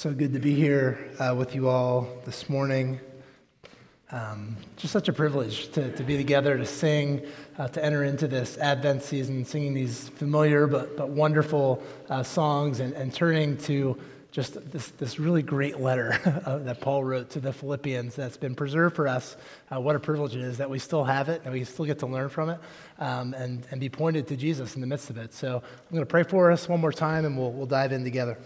So good to be here uh, with you all this morning. Um, just such a privilege to, to be together, to sing, uh, to enter into this Advent season, singing these familiar but, but wonderful uh, songs and, and turning to just this, this really great letter that Paul wrote to the Philippians that's been preserved for us. Uh, what a privilege it is that we still have it and we still get to learn from it um, and, and be pointed to Jesus in the midst of it. So I'm going to pray for us one more time and we'll, we'll dive in together.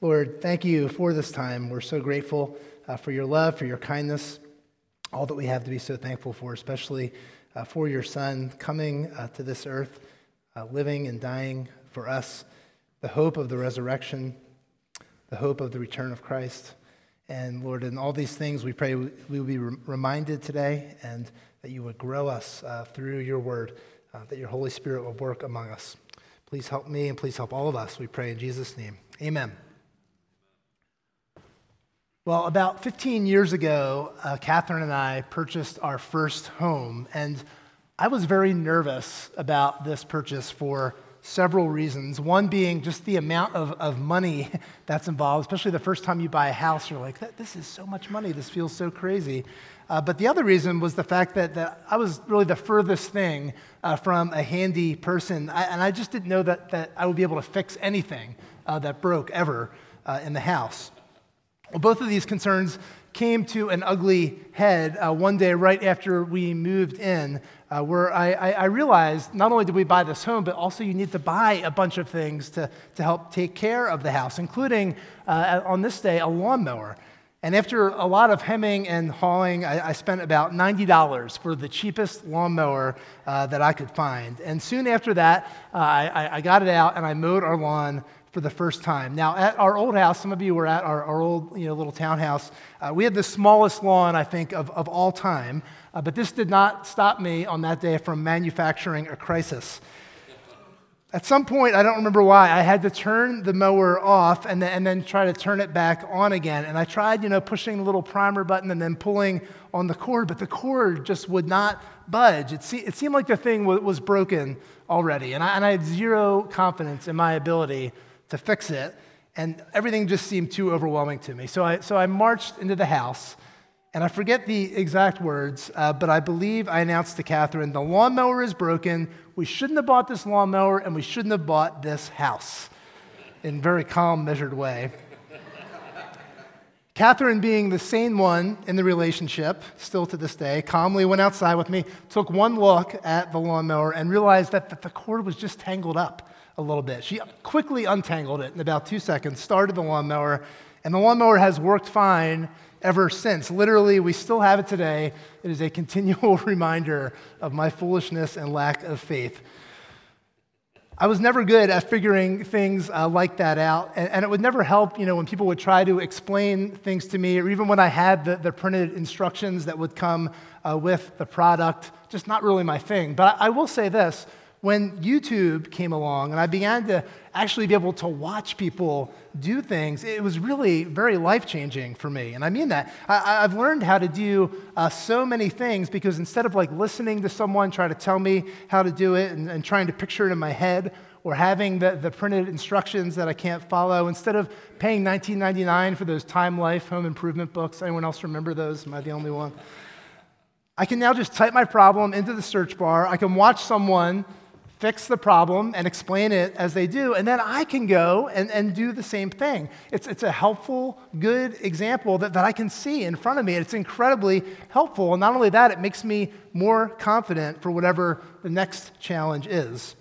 Lord, thank you for this time. We're so grateful uh, for your love, for your kindness, all that we have to be so thankful for, especially uh, for your Son coming uh, to this earth, uh, living and dying for us, the hope of the resurrection the hope of the return of Christ. And Lord, in all these things, we pray we will be reminded today and that you would grow us uh, through your word, uh, that your Holy Spirit would work among us. Please help me and please help all of us. We pray in Jesus' name. Amen. Well, about 15 years ago, uh, Catherine and I purchased our first home, and I was very nervous about this purchase for several reasons. One being just the amount of, of money that's involved, especially the first time you buy a house, you're like, this is so much money, this feels so crazy. Uh, but the other reason was the fact that, that I was really the furthest thing uh, from a handy person, I, and I just didn't know that, that I would be able to fix anything uh, that broke ever uh, in the house. Well, both of these concerns came to an ugly head uh, one day right after we moved in, uh, where I, I, I, realized not only did we buy this home, but also you need to buy a bunch of things to, to help take care of the house, including uh, on this day a lawnmower. And after a lot of hemming and hawing, I, I spent about $90 for the cheapest lawnmower uh, that I could find. And soon after that, uh, I, I got it out and I mowed our lawn for the first time. Now, at our old house, some of you were at our, our old you know, little townhouse, uh, we had the smallest lawn, I think, of, of all time. Uh, but this did not stop me on that day from manufacturing a crisis. At some point, I don't remember why, I had to turn the mower off and then, and then try to turn it back on again. And I tried, you know, pushing the little primer button and then pulling on the cord, but the cord just would not budge. It, se- it seemed like the thing was broken already. And I, and I had zero confidence in my ability to fix it, and everything just seemed too overwhelming to me. So I, so I marched into the house, and I forget the exact words, uh, but I believe I announced to Catherine, the lawnmower is broken. We shouldn't have bought this lawnmower, and we shouldn't have bought this house in very calm, measured way. Catherine, being the sane one in the relationship, still to this day, calmly went outside with me, took one look at the lawnmower, and realized that, that the cord was just tangled up a little bit. She quickly untangled it in about two seconds, started the lawnmower, and the lawnmower has worked fine ever since. Literally, we still have it today. It is a continual reminder of my foolishness and lack of faith. I was never good at figuring things uh, like that out, and, and, it would never help, you know, when people would try to explain things to me, or even when I had the, the printed instructions that would come uh, with the product. Just not really my thing. But I, I will say this when YouTube came along and I began to actually be able to watch people do things, it was really very life changing for me. And I mean that. I, have learned how to do uh, so many things because instead of like listening to someone try to tell me how to do it and, and trying to picture it in my head, or having the, the printed instructions that I can't follow, instead of paying $19.99 for those Time Life home improvement books, anyone else remember those? Am I the only one? I can now just type my problem into the search bar. I can watch someone fix the problem and explain it as they do, and then I can go and, and do the same thing. It's, it's a helpful, good example that, that I can see in front of me. It's incredibly helpful. And not only that, it makes me more confident for whatever the next challenge is.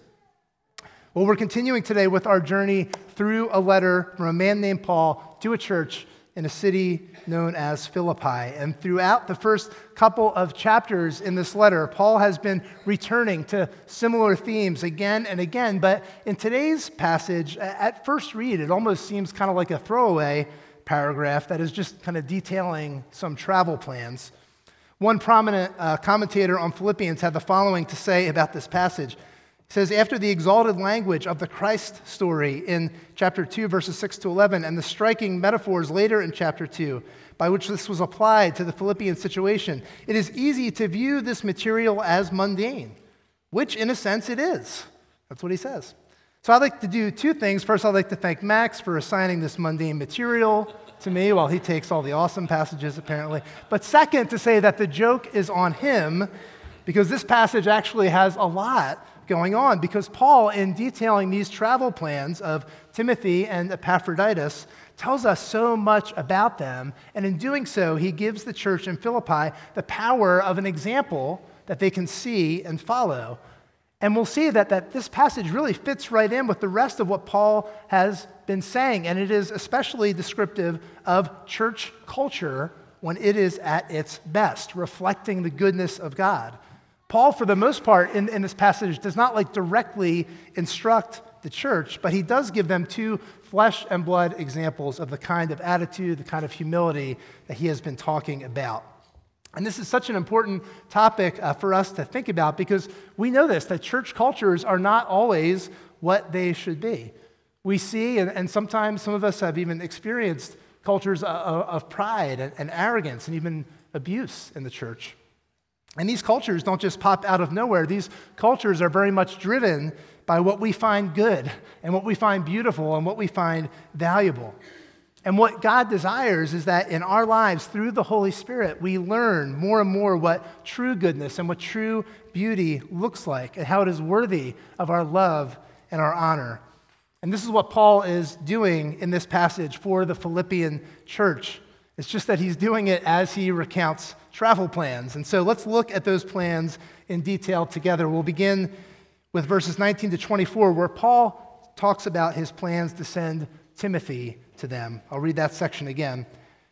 Well, we're continuing today with our journey through a letter from a man named Paul to a church in a city known as Philippi. And throughout the first couple of chapters in this letter, Paul has been returning to similar themes again and again. But in today's passage, at first read, it almost seems kind of like a throwaway paragraph that is just kind of detailing some travel plans. One prominent uh, commentator on Philippians had the following to say about this passage says, after the exalted language of the Christ story in chapter 2, verses 6 to 11, and the striking metaphors later in chapter 2, by which this was applied to the Philippian situation, it is easy to view this material as mundane, which in a sense it is. That's what he says. So I'd like to do two things. First, I'd like to thank Max for assigning this mundane material to me while he takes all the awesome passages, apparently. But second, to say that the joke is on him because this passage actually has a lot going on. Because Paul, in detailing these travel plans of Timothy and Epaphroditus, tells us so much about them. And in doing so, he gives the church in Philippi the power of an example that they can see and follow. And we'll see that, that this passage really fits right in with the rest of what Paul has been saying. And it is especially descriptive of church culture when it is at its best, reflecting the goodness of God. Paul, for the most part, in, in this passage, does not like directly instruct the church, but he does give them two flesh and blood examples of the kind of attitude, the kind of humility that he has been talking about. And this is such an important topic uh, for us to think about because we know this that church cultures are not always what they should be. We see, and, and sometimes some of us have even experienced cultures of, of pride and, and arrogance and even abuse in the church. And these cultures don't just pop out of nowhere. These cultures are very much driven by what we find good and what we find beautiful and what we find valuable. And what God desires is that in our lives, through the Holy Spirit, we learn more and more what true goodness and what true beauty looks like and how it is worthy of our love and our honor. And this is what Paul is doing in this passage for the Philippian church. It's just that he's doing it as he recounts travel plans. And so let's look at those plans in detail together. We'll begin with verses 19 to 24, where Paul talks about his plans to send Timothy to them. I'll read that section again.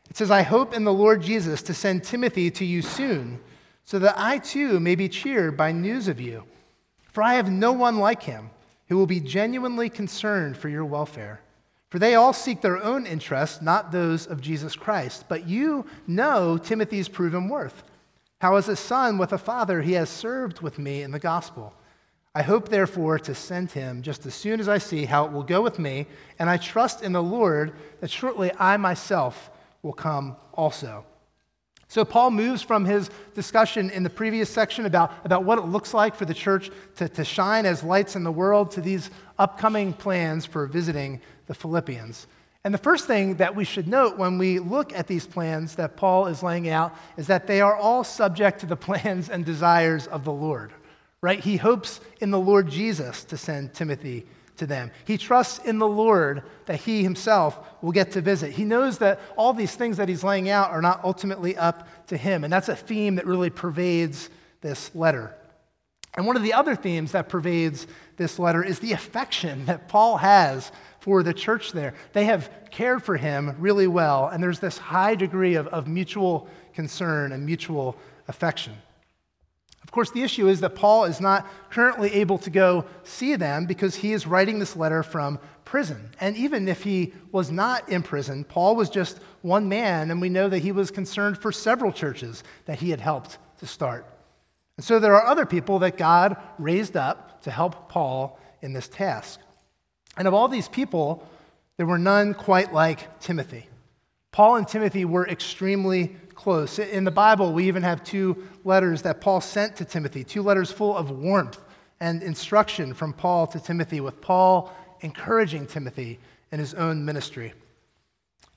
It says, I hope in the Lord Jesus to send Timothy to you soon, so that I too may be cheered by news of you. For I have no one like him who will be genuinely concerned for your welfare. For they all seek their own interests, not those of Jesus Christ. But you know Timothy's proven worth. How, as a son with a father, he has served with me in the gospel. I hope, therefore, to send him just as soon as I see how it will go with me, and I trust in the Lord that shortly I myself will come also. So, Paul moves from his discussion in the previous section about, about what it looks like for the church to, to shine as lights in the world to these upcoming plans for visiting the Philippians. And the first thing that we should note when we look at these plans that Paul is laying out is that they are all subject to the plans and desires of the Lord right? He hopes in the Lord Jesus to send Timothy to them. He trusts in the Lord that he himself will get to visit. He knows that all these things that he's laying out are not ultimately up to him. And that's a theme that really pervades this letter. And one of the other themes that pervades this letter is the affection that Paul has for the church there. They have cared for him really well, and there's this high degree of, of mutual concern and mutual affection. Of course, the issue is that Paul is not currently able to go see them because he is writing this letter from prison. And even if he was not in prison, Paul was just one man, and we know that he was concerned for several churches that he had helped to start. And so there are other people that God raised up to help Paul in this task. And of all these people, there were none quite like Timothy. Paul and Timothy were extremely close. In the Bible, we even have two letters that Paul sent to Timothy, two letters full of warmth and instruction from Paul to Timothy, with Paul encouraging Timothy in his own ministry.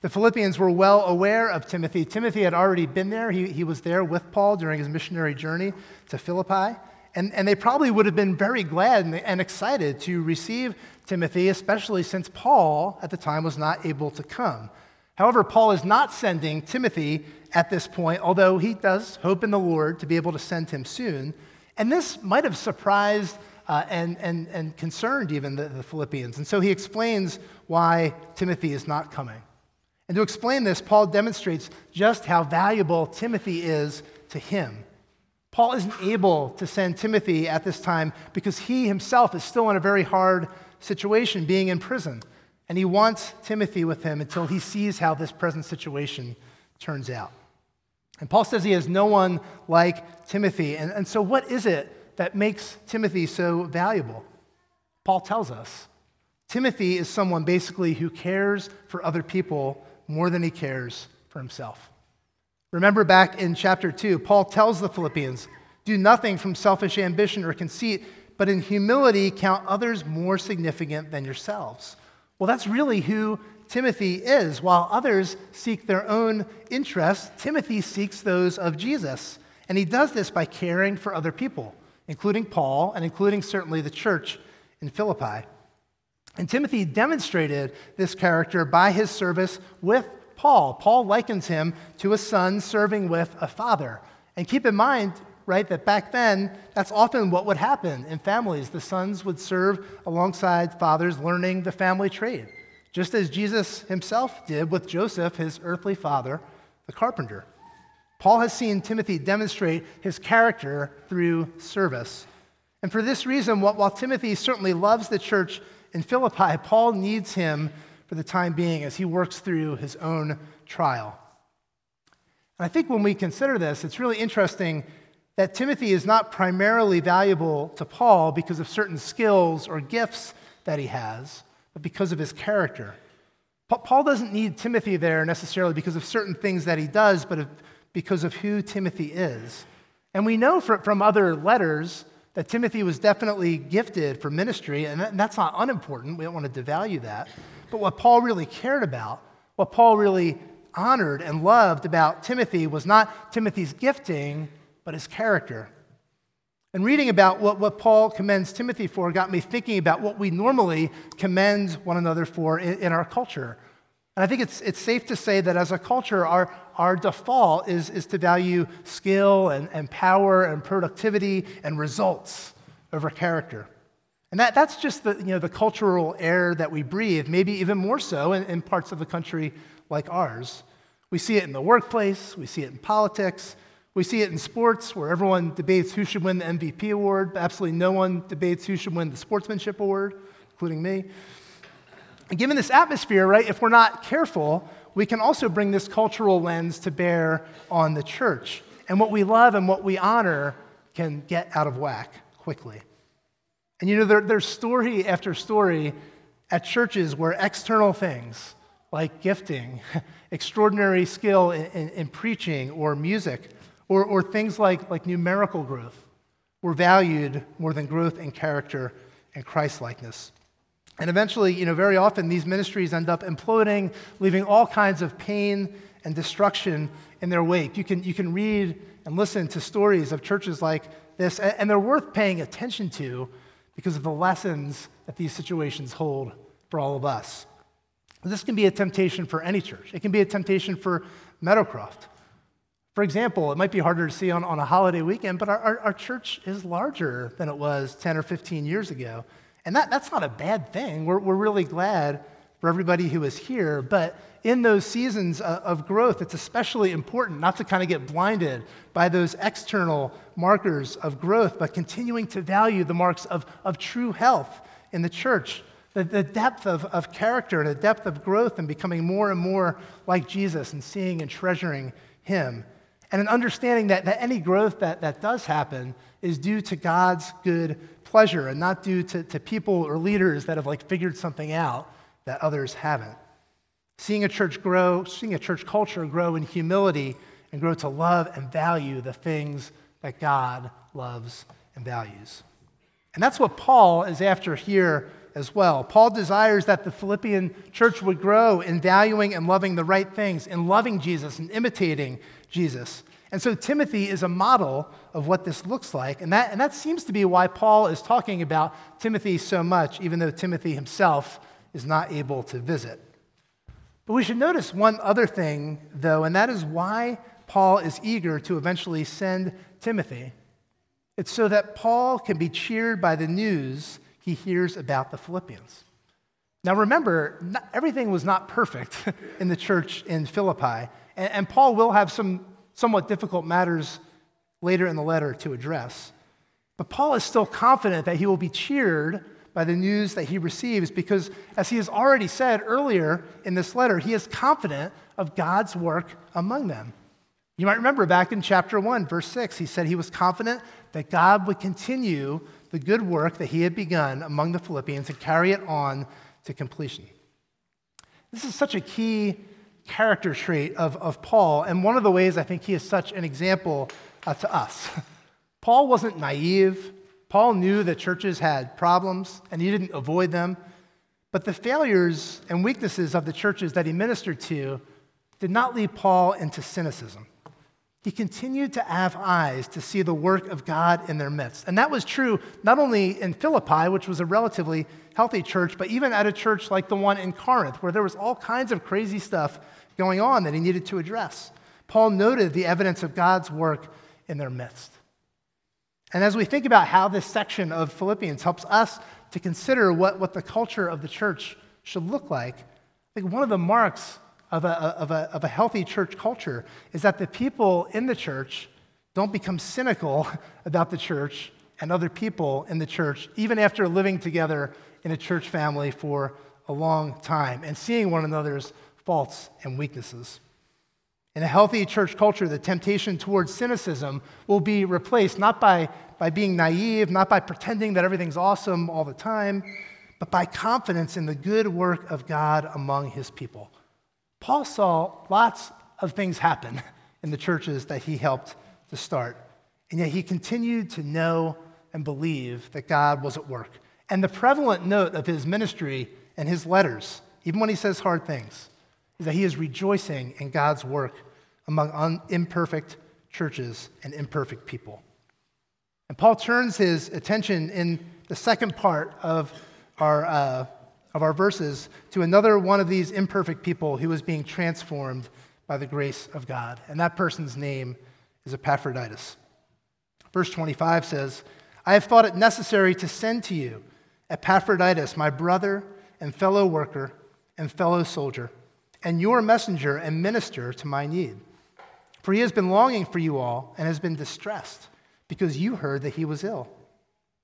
The Philippians were well aware of Timothy. Timothy had already been there. He, he was there with Paul during his missionary journey to Philippi. And, and they probably would have been very glad and, and excited to receive Timothy, especially since Paul at the time was not able to come. However, Paul is not sending Timothy at this point, although he does hope in the Lord to be able to send him soon. And this might have surprised uh, and, and, and concerned even the, the Philippians. And so he explains why Timothy is not coming. And to explain this, Paul demonstrates just how valuable Timothy is to him. Paul isn't able to send Timothy at this time because he himself is still in a very hard situation, being in prison. And he wants Timothy with him until he sees how this present situation turns out. And Paul says he has no one like Timothy. And, and so, what is it that makes Timothy so valuable? Paul tells us Timothy is someone basically who cares for other people more than he cares for himself. Remember back in chapter 2, Paul tells the Philippians, Do nothing from selfish ambition or conceit but in humility count others more significant than yourselves. Well, that's really who Timothy is. While others seek their own interests, Timothy seeks those of Jesus. And he does this by caring for other people, including Paul and including certainly the church in Philippi. And Timothy demonstrated this character by his service with Paul. Paul likens him to a son serving with a father. And keep in mind, right, that back then, that's often what would happen in families. The sons would serve alongside fathers, learning the family trade, just as Jesus himself did with Joseph, his earthly father, the carpenter. Paul has seen Timothy demonstrate his character through service. And for this reason, while Timothy certainly loves the church in Philippi, Paul needs him for the time being as he works through his own trial. And I think when we consider this, it's really interesting that Timothy is not primarily valuable to Paul because of certain skills or gifts that he has, but because of his character. Paul doesn't need Timothy there necessarily because of certain things that he does, but because of who Timothy is. And we know from other letters that Timothy was definitely gifted for ministry, and that's not unimportant. We don't want to devalue that. But what Paul really cared about, what Paul really honored and loved about Timothy was not Timothy's gifting, but his character. And reading about what, what Paul commends Timothy for got me thinking about what we normally commend one another for in, in our culture. And I think it's, it's safe to say that as a culture, our, our default is, is to value skill and, and power and productivity and results over character. And that, that's just the, you know, the cultural air that we breathe, maybe even more so in, in parts of the country like ours. We see it in the workplace, we see it in politics, we see it in sports where everyone debates who should win the MVP award, but absolutely no one debates who should win the sportsmanship award, including me. And given this atmosphere, right, if we're not careful, we can also bring this cultural lens to bear on the church. And what we love and what we honor can get out of whack quickly. And you know, there, there's story after story at churches where external things like gifting, extraordinary skill in, in, in preaching or music, or, or things like, like numerical growth were valued more than growth in character and Christlikeness. And eventually, you know, very often these ministries end up imploding, leaving all kinds of pain and destruction in their wake. You can, you can read and listen to stories of churches like this, and they're worth paying attention to because of the lessons that these situations hold for all of us. This can be a temptation for any church. It can be a temptation for Meadowcroft. For example, it might be harder to see on, on a holiday weekend, but our, our, our church is larger than it was 10 or 15 years ago. And that, that's not a bad thing. We're, we're really glad for everybody who is here. But in those seasons of growth, it's especially important not to kind of get blinded by those external markers of growth, but continuing to value the marks of, of true health in the church. The, the depth of, of character and the depth of growth and becoming more and more like Jesus and seeing and treasuring Him. And an understanding that, that any growth that, that does happen is due to God's good pleasure and not due to, to people or leaders that have like figured something out that others haven't. Seeing a church grow, seeing a church culture grow in humility and grow to love and value the things that God loves and values. And that's what Paul is after here as well. Paul desires that the Philippian church would grow in valuing and loving the right things, in loving Jesus and imitating Jesus. And so Timothy is a model of what this looks like. And that, and that seems to be why Paul is talking about Timothy so much, even though Timothy himself is not able to visit. But we should notice one other thing, though, and that is why Paul is eager to eventually send Timothy. It's so that Paul can be cheered by the news he hears about the Philippians. Now, remember, not, everything was not perfect in the church in Philippi, and, and Paul will have some somewhat difficult matters later in the letter to address. But Paul is still confident that he will be cheered by the news that he receives because, as he has already said earlier in this letter, he is confident of God's work among them. You might remember back in chapter 1, verse 6, he said he was confident that God would continue the good work that he had begun among the Philippians and carry it on to completion. This is such a key character trait of, of Paul, and one of the ways I think he is such an example uh, to us. Paul wasn't naive, Paul knew that churches had problems and he didn't avoid them. But the failures and weaknesses of the churches that he ministered to did not lead Paul into cynicism. He continued to have eyes to see the work of God in their midst. And that was true not only in Philippi, which was a relatively healthy church, but even at a church like the one in Corinth, where there was all kinds of crazy stuff going on that he needed to address. Paul noted the evidence of God's work in their midst. And as we think about how this section of Philippians helps us to consider what, what the culture of the church should look like, I think one of the marks of a, of, a, of a healthy church culture is that the people in the church don't become cynical about the church and other people in the church, even after living together in a church family for a long time and seeing one another's faults and weaknesses. In a healthy church culture, the temptation towards cynicism will be replaced not by, by being naive, not by pretending that everything's awesome all the time, but by confidence in the good work of God among his people. Paul saw lots of things happen in the churches that he helped to start, and yet he continued to know and believe that God was at work. And the prevalent note of his ministry and his letters, even when he says hard things, is that he is rejoicing in God's work among un- imperfect churches and imperfect people. And Paul turns his attention in the second part of our, uh, of our verses to another one of these imperfect people who was being transformed by the grace of God. And that person's name is Epaphroditus. Verse 25 says, I have thought it necessary to send to you Epaphroditus, my brother and fellow worker and fellow soldier and your messenger and minister to my need. For he has been longing for you all and has been distressed because you heard that he was ill.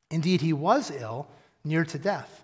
Indeed, he was ill, near to death.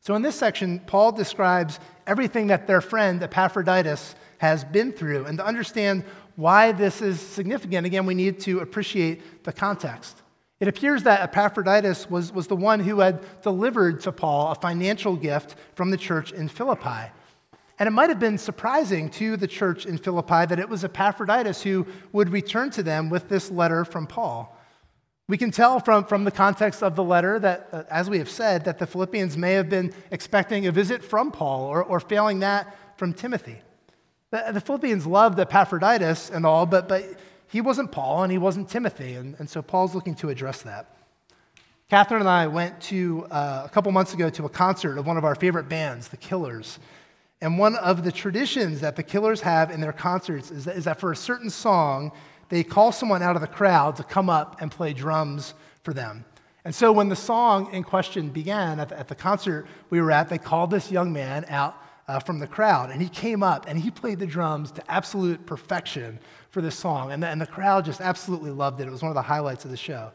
So, in this section, Paul describes everything that their friend Epaphroditus has been through. And to understand why this is significant, again, we need to appreciate the context. It appears that Epaphroditus was, was the one who had delivered to Paul a financial gift from the church in Philippi. And it might have been surprising to the church in Philippi that it was Epaphroditus who would return to them with this letter from Paul. We can tell from, from the context of the letter that, uh, as we have said, that the Philippians may have been expecting a visit from Paul or, or failing that from Timothy. The, the Philippians loved Epaphroditus and all, but, but he wasn't Paul and he wasn't Timothy. And, and so Paul's looking to address that. Catherine and I went to, uh, a couple months ago to a concert of one of our favorite bands, The Killers. And one of the traditions that the Killers have in their concerts is that, is that for a certain song, they call someone out of the crowd to come up and play drums for them. And so when the song in question began at the, concert we were at, they called this young man out uh, from the crowd. And he came up and he played the drums to absolute perfection for this song. And the, and the crowd just absolutely loved it. It was one of the highlights of the show.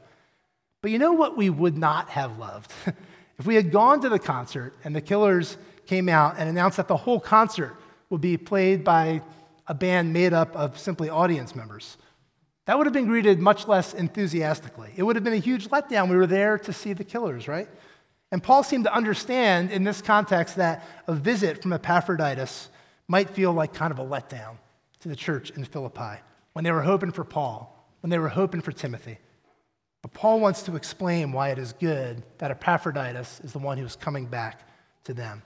But you know what we would not have loved? if we had gone to the concert and the Killers came out and announced that the whole concert would be played by a band made up of simply audience members. That would have been greeted much less enthusiastically. It would have been a huge letdown. We were there to see the killers, right? And Paul seemed to understand in this context that a visit from Epaphroditus might feel like kind of a letdown to the church in Philippi when they were hoping for Paul, when they were hoping for Timothy. But Paul wants to explain why it is good that Epaphroditus is the one who is coming back to them.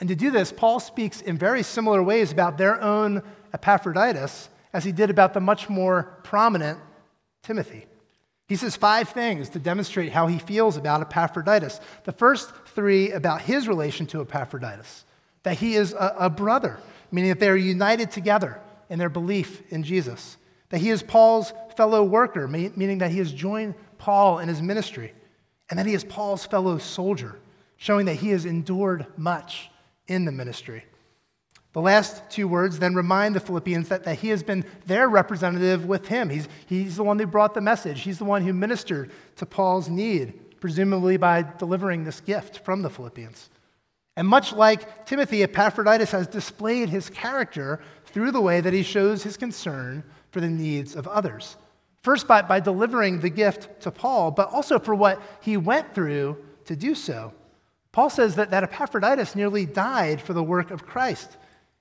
And to do this, Paul speaks in very similar ways about their own Epaphroditus as he did about the much more prominent Timothy. He says five things to demonstrate how he feels about Epaphroditus. The first three about his relation to Epaphroditus that he is a, a brother, meaning that they are united together in their belief in Jesus. That he is Paul's fellow worker, meaning that he has joined Paul in his ministry. And that he is Paul's fellow soldier, showing that he has endured much in the ministry. The last two words then remind the Philippians that, that he has been their representative with him. He's, he's the one who brought the message, he's the one who ministered to Paul's need. presumably by delivering this gift from the Philippians. And much like Timothy, Epaphroditus has displayed his character through the way that he shows his concern for the needs of others. First, by, by delivering the gift to Paul, but also for what he went through to do so. Paul says that, that Epaphroditus nearly died for the work of Christ.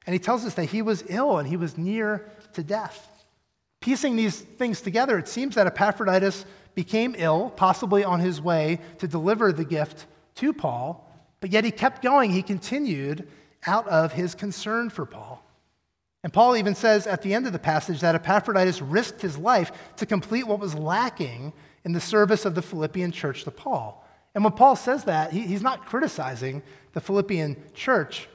And he tells us that he was ill and he was near to death. Piecing these things together, it seems that Epaphroditus became ill, possibly on his way to deliver the gift to Paul, but yet he kept going. He continued out of his concern for Paul. And Paul even says at the end of the passage that Epaphroditus risked his life to complete what was lacking in the service of the Philippian church to Paul. And when Paul says that, he, he's not criticizing the Philippian church.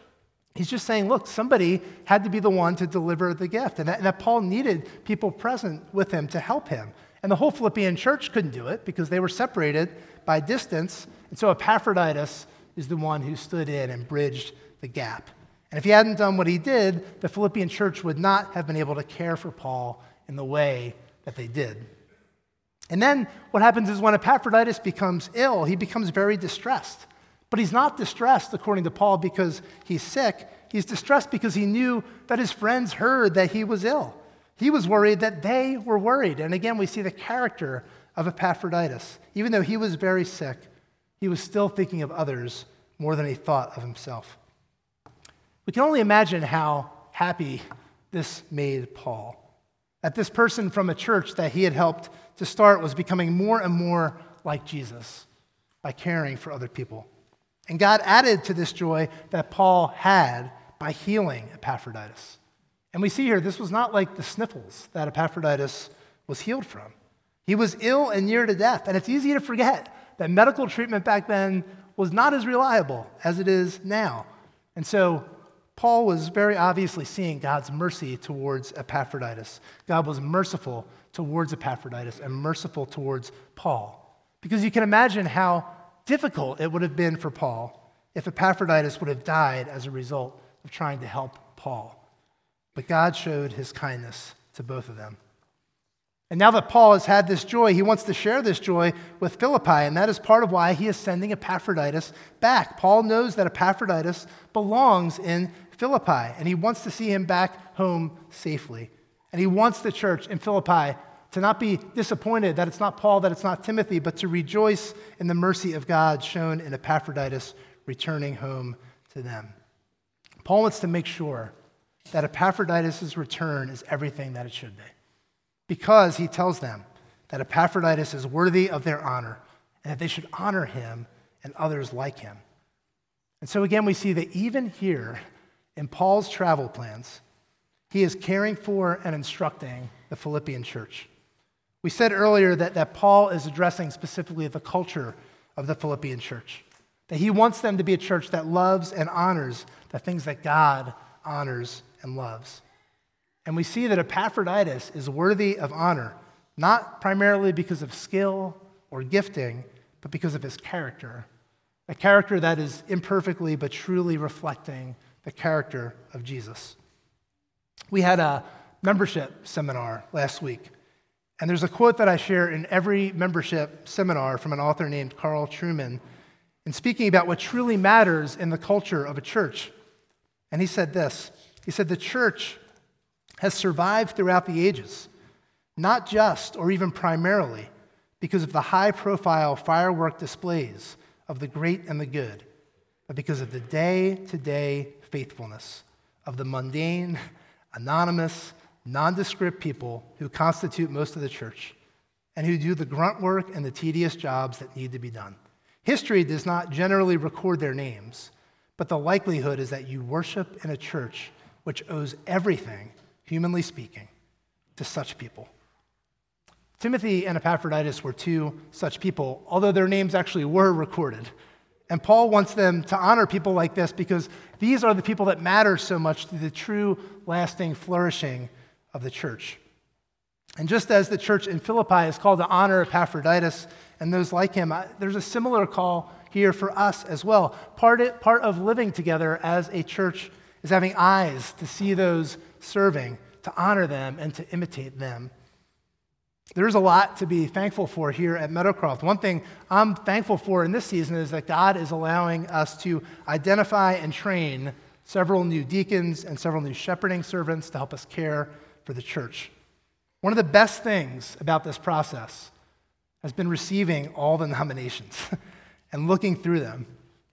He's just saying, look, somebody had to be the one to deliver the gift, and that, and that Paul needed people present with him to help him. And the whole Philippian church couldn't do it because they were separated by distance. And so Epaphroditus is the one who stood in and bridged the gap. And if he hadn't done what he did, the Philippian church would not have been able to care for Paul in the way that they did. And then what happens is when Epaphroditus becomes ill, he becomes very distressed. But he's not distressed, according to Paul, because he's sick. He's distressed because he knew that his friends heard that he was ill. He was worried that they were worried. And again, we see the character of Epaphroditus. Even though he was very sick, he was still thinking of others more than he thought of himself. We can only imagine how happy this made Paul. That this person from a church that he had helped to start was becoming more and more like Jesus by caring for other people. And God added to this joy that Paul had by healing Epaphroditus. And we see here, this was not like the sniffles that Epaphroditus was healed from. He was ill and near to death. And it's easy to forget that medical treatment back then was not as reliable as it is now. And so Paul was very obviously seeing God's mercy towards Epaphroditus. God was merciful towards Epaphroditus and merciful towards Paul. Because you can imagine how difficult it would have been for Paul if Epaphroditus would have died as a result of trying to help Paul. But God showed his kindness to both of them. And now that Paul has had this joy, he wants to share this joy with Philippi, and that is part of why he is sending Epaphroditus back. Paul knows that Epaphroditus belongs in Philippi, and he wants to see him back home safely. And he wants the church in Philippi to not be disappointed that it's not Paul, that it's not Timothy, but to rejoice in the mercy of God shown in Epaphroditus returning home to them. Paul wants to make sure that Epaphroditus' return is everything that it should be because he tells them that Epaphroditus is worthy of their honor and that they should honor him and others like him. And so again, we see that even here in Paul's travel plans, he is caring for and instructing the Philippian church. We said earlier that, that Paul is addressing specifically the culture of the Philippian church, that he wants them to be a church that loves and honors the things that God honors and loves. And we see that Epaphroditus is worthy of honor, not primarily because of skill or gifting, but because of his character. A character that is imperfectly but truly reflecting the character of Jesus. We had a membership seminar last week, and there's a quote that I share in every membership seminar from an author named Carl Trueman in speaking about what truly matters in the culture of a church. And he said this He said, The church has survived throughout the ages, not just or even primarily because of the high profile firework displays of the great and the good, but because of the day to day faithfulness of the mundane, anonymous, nondescript people who constitute most of the church and who do the grunt work and the tedious jobs that need to be done. History does not generally record their names, but the likelihood is that you worship in a church which owes everything humanly speaking, to such people. Timothy and Epaphroditus were two such people, although their names actually were recorded. And Paul wants them to honor people like this because these are the people that matter so much to the true, lasting flourishing of the church. And just as the church in Philippi is called to honor Epaphroditus and those like him, there's a similar call here for us as well. Part, part of living together as a church is having eyes to see those serving, to honor them, and to imitate them. There's a lot to be thankful for here at Meadowcroft. One thing I'm thankful for in this season is that God is allowing us to identify and train several new deacons and several new shepherding servants to help us care for the church. One of the best things about this process has been receiving all the nominations and looking through them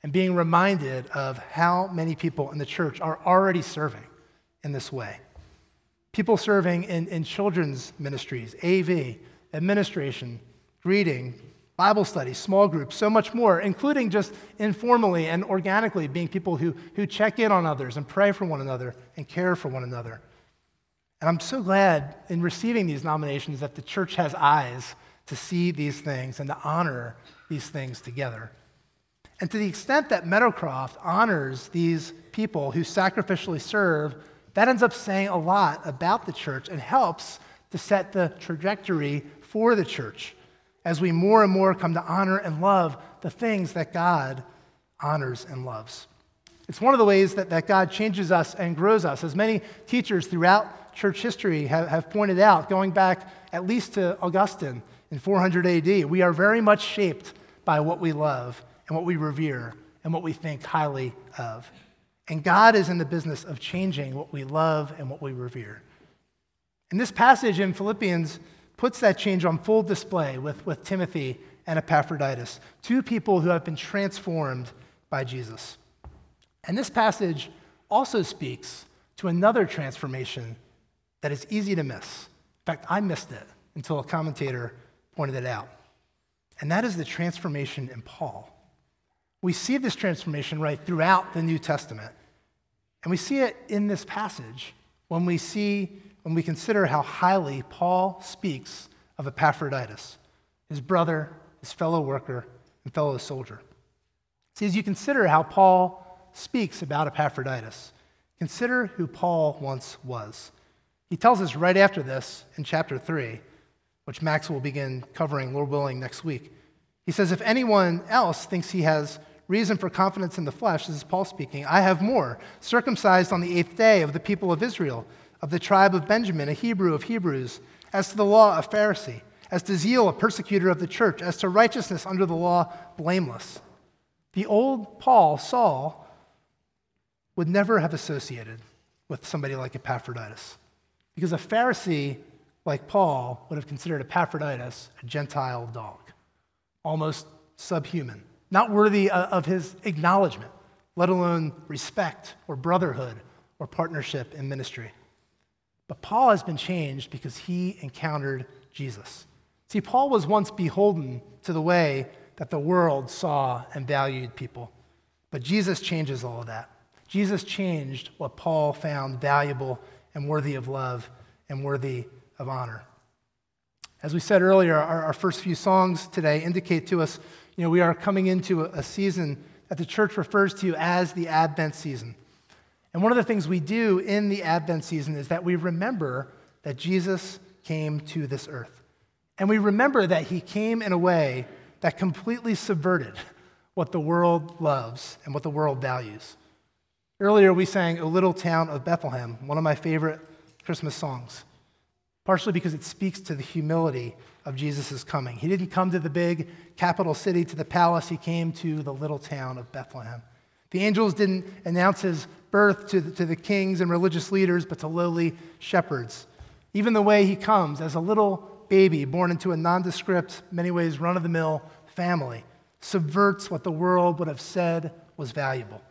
and being reminded of how many people in the church are already serving in this way. People serving in, in children's ministries, AV, administration, greeting, Bible study, small groups, so much more, including just informally and organically being people who, who check in on others and pray for one another and care for one another. And I'm so glad in receiving these nominations that the church has eyes to see these things and to honor these things together. And to the extent that Meadowcroft honors these people who sacrificially serve, that ends up saying a lot about the church and helps to set the trajectory for the church as we more and more come to honor and love the things that God honors and loves. It's one of the ways that, that God changes us and grows us. As many teachers throughout church history have, have pointed out, going back at least to Augustine in 400 AD, we are very much shaped by what we love and what we revere and what we think highly of. And God is in the business of changing what we love and what we revere. And this passage in Philippians puts that change on full display with, with Timothy and Epaphroditus, two people who have been transformed by Jesus. And this passage also speaks to another transformation that is easy to miss. In fact, I missed it until a commentator pointed it out. And that is the transformation in Paul. We see this transformation right throughout the New Testament. And we see it in this passage when we see, when we consider how highly Paul speaks of Epaphroditus, his brother, his fellow worker, and fellow soldier. See, as you consider how Paul speaks about Epaphroditus, consider who Paul once was. He tells us right after this in chapter 3, which Max will begin covering, Lord willing, next week. He says, If anyone else thinks he has reason for confidence in the flesh, this is Paul speaking, I have more. Circumcised on the eighth day of the people of Israel, of the tribe of Benjamin, a Hebrew of Hebrews, as to the law, a Pharisee, as to zeal, a persecutor of the church, as to righteousness under the law, blameless. The old Paul, Saul, would never have associated with somebody like Epaphroditus. Because a Pharisee like Paul would have considered Epaphroditus a Gentile dog, almost subhuman not worthy of his acknowledgement, let alone respect or brotherhood or partnership in ministry. But Paul has been changed because he encountered Jesus. See, Paul was once beholden to the way that the world saw and valued people. But Jesus changes all of that. Jesus changed what Paul found valuable and worthy of love and worthy of honor. As we said earlier, our, our first few songs today indicate to us you know, we are coming into a, season that the church refers to as the Advent season. And one of the things we do in the Advent season is that we remember that Jesus came to this earth. And we remember that he came in a way that completely subverted what the world loves and what the world values. Earlier, we sang O Little Town of Bethlehem, one of my favorite Christmas songs partially because it speaks to the humility of Jesus' coming. He didn't come to the big capital city, to the palace, he came to the little town of Bethlehem. The angels didn't announce his birth to the, to the kings and religious leaders, but to lowly shepherds. Even the way he comes as a little baby born into a nondescript, many ways run of the mill family subverts what the world would have said was valuable.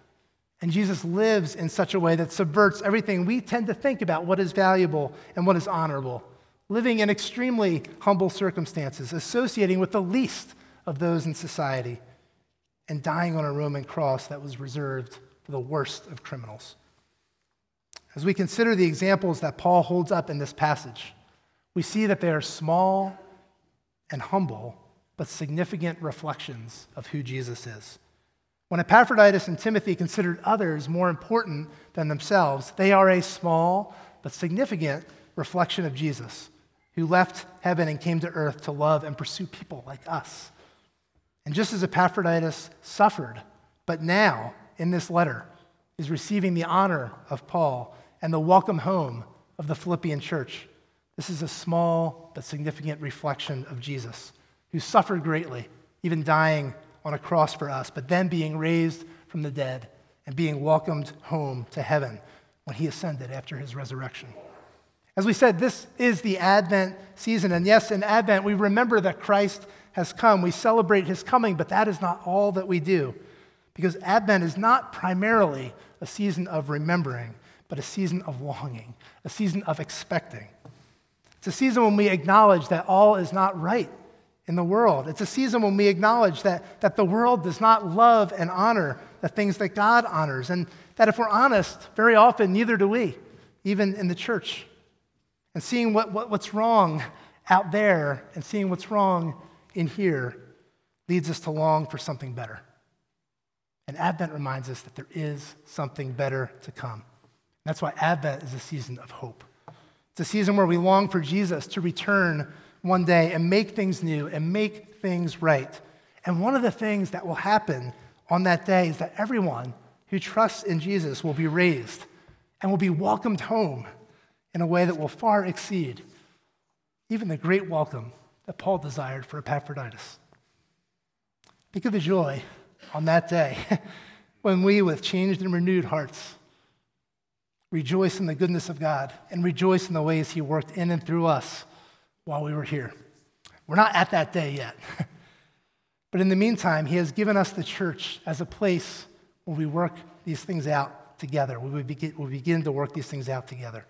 And Jesus lives in such a way that subverts everything we tend to think about what is valuable and what is honorable. Living in extremely humble circumstances, associating with the least of those in society, and dying on a Roman cross that was reserved for the worst of criminals. As we consider the examples that Paul holds up in this passage, we see that they are small and humble, but significant reflections of who Jesus is. When Epaphroditus and Timothy considered others more important than themselves, they are a small but significant reflection of Jesus, who left heaven and came to earth to love and pursue people like us. And just as Epaphroditus suffered, but now, in this letter, is receiving the honor of Paul and the welcome home of the Philippian church, This is a small but significant reflection of Jesus, who suffered greatly, even dying on a cross for us, but then being raised from the dead and being welcomed home to heaven when he ascended after his resurrection. As we said, this is the Advent season. And yes, in Advent, we remember that Christ has come. We celebrate his coming, but that is not all that we do. Because Advent is not primarily a season of remembering, but a season of longing, a season of expecting. It's a season when we acknowledge that all is not right in the world. It's a season when we acknowledge that, that the world does not love and honor the things that God honors. And that if we're honest, very often neither do we, even in the church. And seeing what, what, what's wrong out there and seeing what's wrong in here leads us to long for something better. And Advent reminds us that there is something better to come. That's why Advent is a season of hope. It's a season where we long for Jesus to return one day and make things new and make things right. And one of the things that will happen on that day is that everyone who trusts in Jesus will be raised and will be welcomed home in a way that will far exceed even the great welcome that Paul desired for Epaphroditus. Think of the joy on that day when we, with changed and renewed hearts, rejoice in the goodness of God and rejoice in the ways He worked in and through us while we were here. We're not at that day yet. but in the meantime, He has given us the church as a place where we work these things out together, we begin, we begin to work these things out together.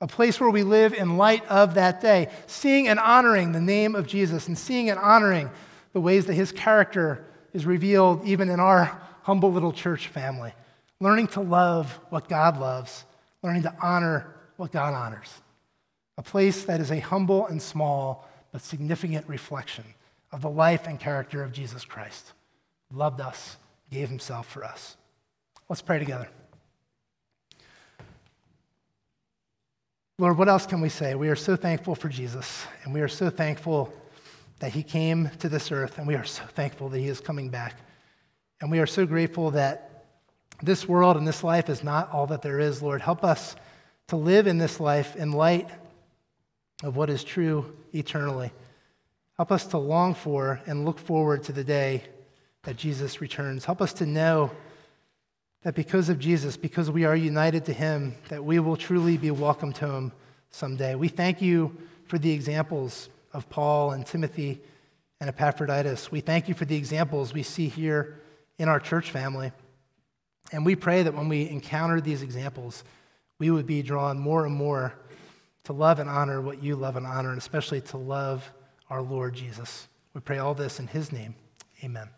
A place where we live in light of that day, seeing and honoring the name of Jesus and seeing and honoring the ways that His character is revealed even in our humble little church family. Learning to love what God loves learning to honor what God honors. A place that is a humble and small but significant reflection of the life and character of Jesus Christ. Loved us, gave himself for us. Let's pray together. Lord, what else can we say? We are so thankful for Jesus, and we are so thankful that he came to this earth, and we are so thankful that he is coming back. And we are so grateful that this world and this life is not all that there is, Lord. Help us to live in this life in light of what is true eternally. Help us to long for and look forward to the day that Jesus returns. Help us to know that because of Jesus, because we are united to him, that we will truly be welcomed him someday. We thank you for the examples of Paul and Timothy and Epaphroditus. We thank you for the examples we see here in our church family. And we pray that when we encounter these examples, we would be drawn more and more to love and honor what you love and honor, and especially to love our Lord Jesus. We pray all this in his name. Amen.